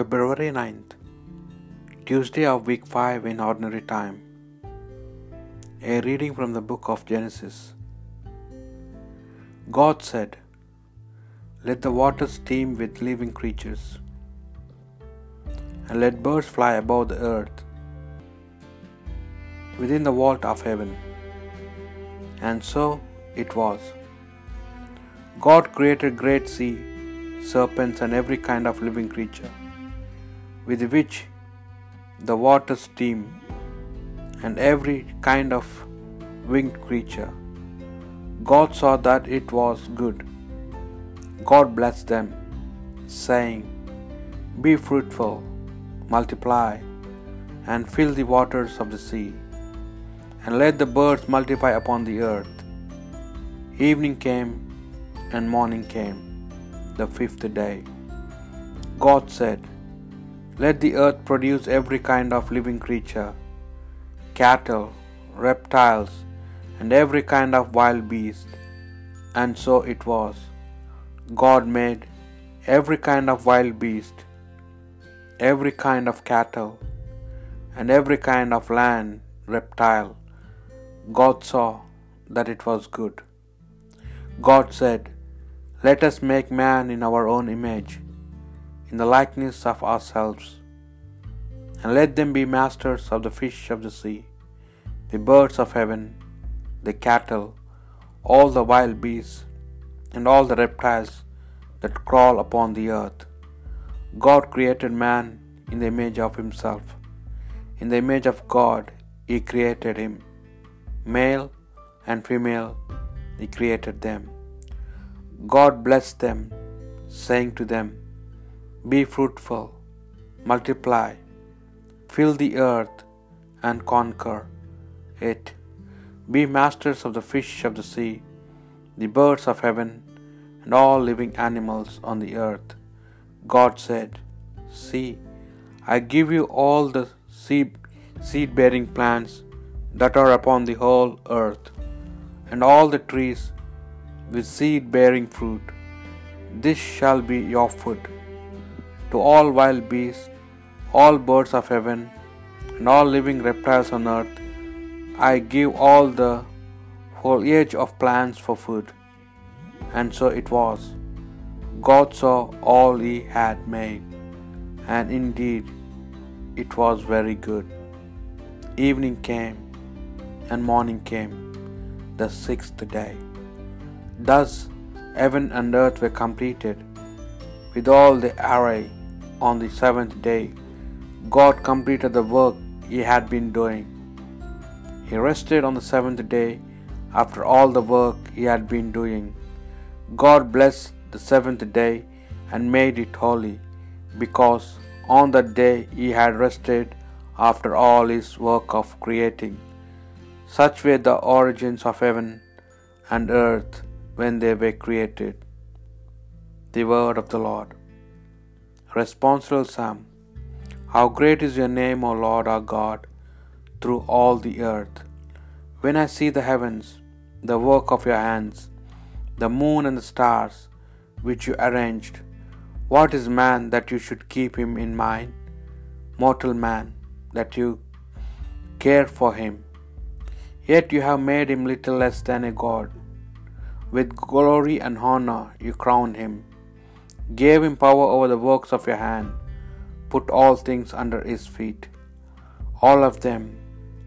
February 9th, Tuesday of week 5 in ordinary time. A reading from the book of Genesis. God said, Let the waters teem with living creatures, and let birds fly above the earth within the vault of heaven. And so it was. God created great sea serpents and every kind of living creature with which the waters steam, and every kind of winged creature. God saw that it was good. God blessed them, saying, Be fruitful, multiply, and fill the waters of the sea, and let the birds multiply upon the earth. Evening came, and morning came, the fifth day. God said, Let the earth produce every kind of living creature, cattle, reptiles, and every kind of wild beast. And so it was. God made every kind of wild beast, every kind of cattle, and every kind of land reptile. God saw that it was good. God said, Let us make man in our own image, in the likeness of ourselves, and let them be masters of the fish of the sea, the birds of heaven, the cattle, all the wild beasts, and all the reptiles that crawl upon the earth. God created man in the image of himself. In the image of God, he created him. Male and female, he created them. God blessed them, saying to them, Be fruitful, multiply, fill the earth, and conquer it. Be masters of the fish of the sea, the birds of heaven, and all living animals on the earth. God said, See, I give you all the seed bearing plants that are upon the whole earth, and all the trees with seed bearing fruit. This shall be your food. To all wild beasts, all birds of heaven, and all living reptiles on earth, I give all the foliage of plants for food. And so it was. God saw all he had made, and indeed it was very good. Evening came, and morning came, the sixth day. Thus heaven and earth were completed, with all the array. On the seventh day, God completed the work he had been doing. He rested on the seventh day after all the work he had been doing. God blessed the seventh day and made it holy, because on that day he had rested after all his work of creating. Such were the origins of heaven and earth when they were created. The word of the Lord. Responsorial Psalm. How great is your name, O Lord our God, through all the earth. When I see the heavens, the work of your hands, the moon and the stars, which you arranged, what is man that you should keep him in mind? Mortal man, that you care for him. Yet you have made him little less than a god. With glory and honor you crown him, gave him power over the works of your hand, put all things under his feet. All of them,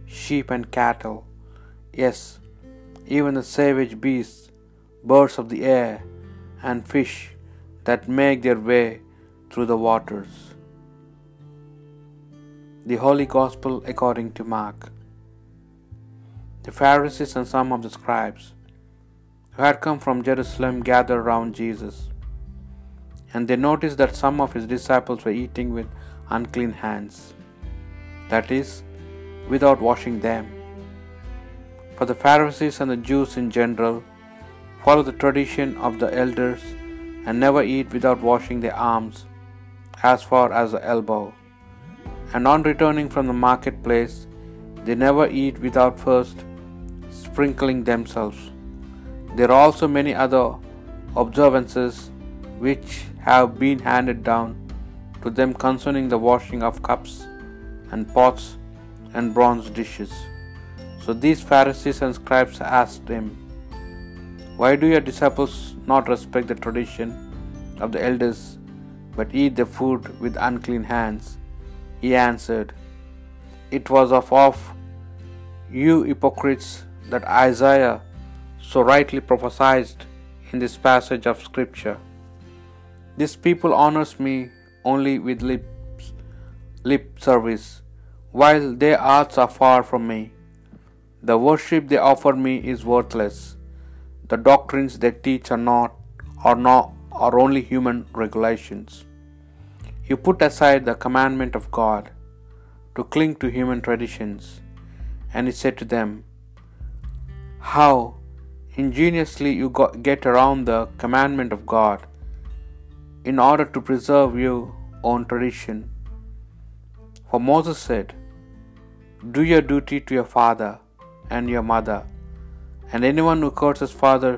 sheep and cattle, yes, even the savage beasts, birds of the air, and fish that make their way through the waters. The Holy Gospel according to Mark. The Pharisees and some of the scribes who had come from Jerusalem gathered round Jesus, and they noticed that some of his disciples were eating with unclean hands, that is, without washing them. For the Pharisees and the Jews in general follow the tradition of the elders and never eat without washing their arms as far as the elbow. And on returning from the marketplace, they never eat without first sprinkling themselves. There are also many other observances which have been handed down to them concerning the washing of cups and pots and bronze dishes. So these Pharisees and scribes asked him, Why do your disciples not respect the tradition of the elders, but eat the food with unclean hands? He answered, It was of, you hypocrites that Isaiah so rightly prophesied in this passage of Scripture. This people honors me only with lips, lip service, while their hearts are far from me. The worship they offer me is worthless. The doctrines they teach are not, are not, are only human regulations. You put aside the commandment of God to cling to human traditions. And he said to them, How ingeniously you get around the commandment of God in order to preserve your own tradition. For Moses said, Do your duty to your father and your mother, and anyone who curses father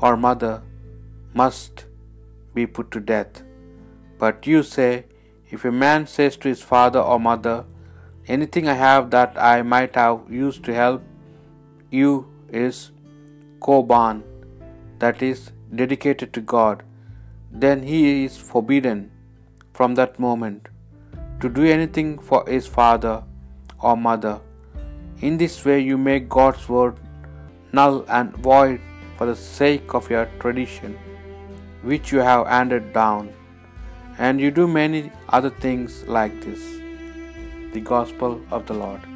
or mother must be put to death. But you say, If a man says to his father or mother, Anything I have that I might have used to help you is Korban, that is, dedicated to God, then he is forbidden from that moment to do anything for his father or mother. In this way, you make God's word null and void for the sake of your tradition, which you have handed down, and you do many other things like this. The Gospel of the Lord.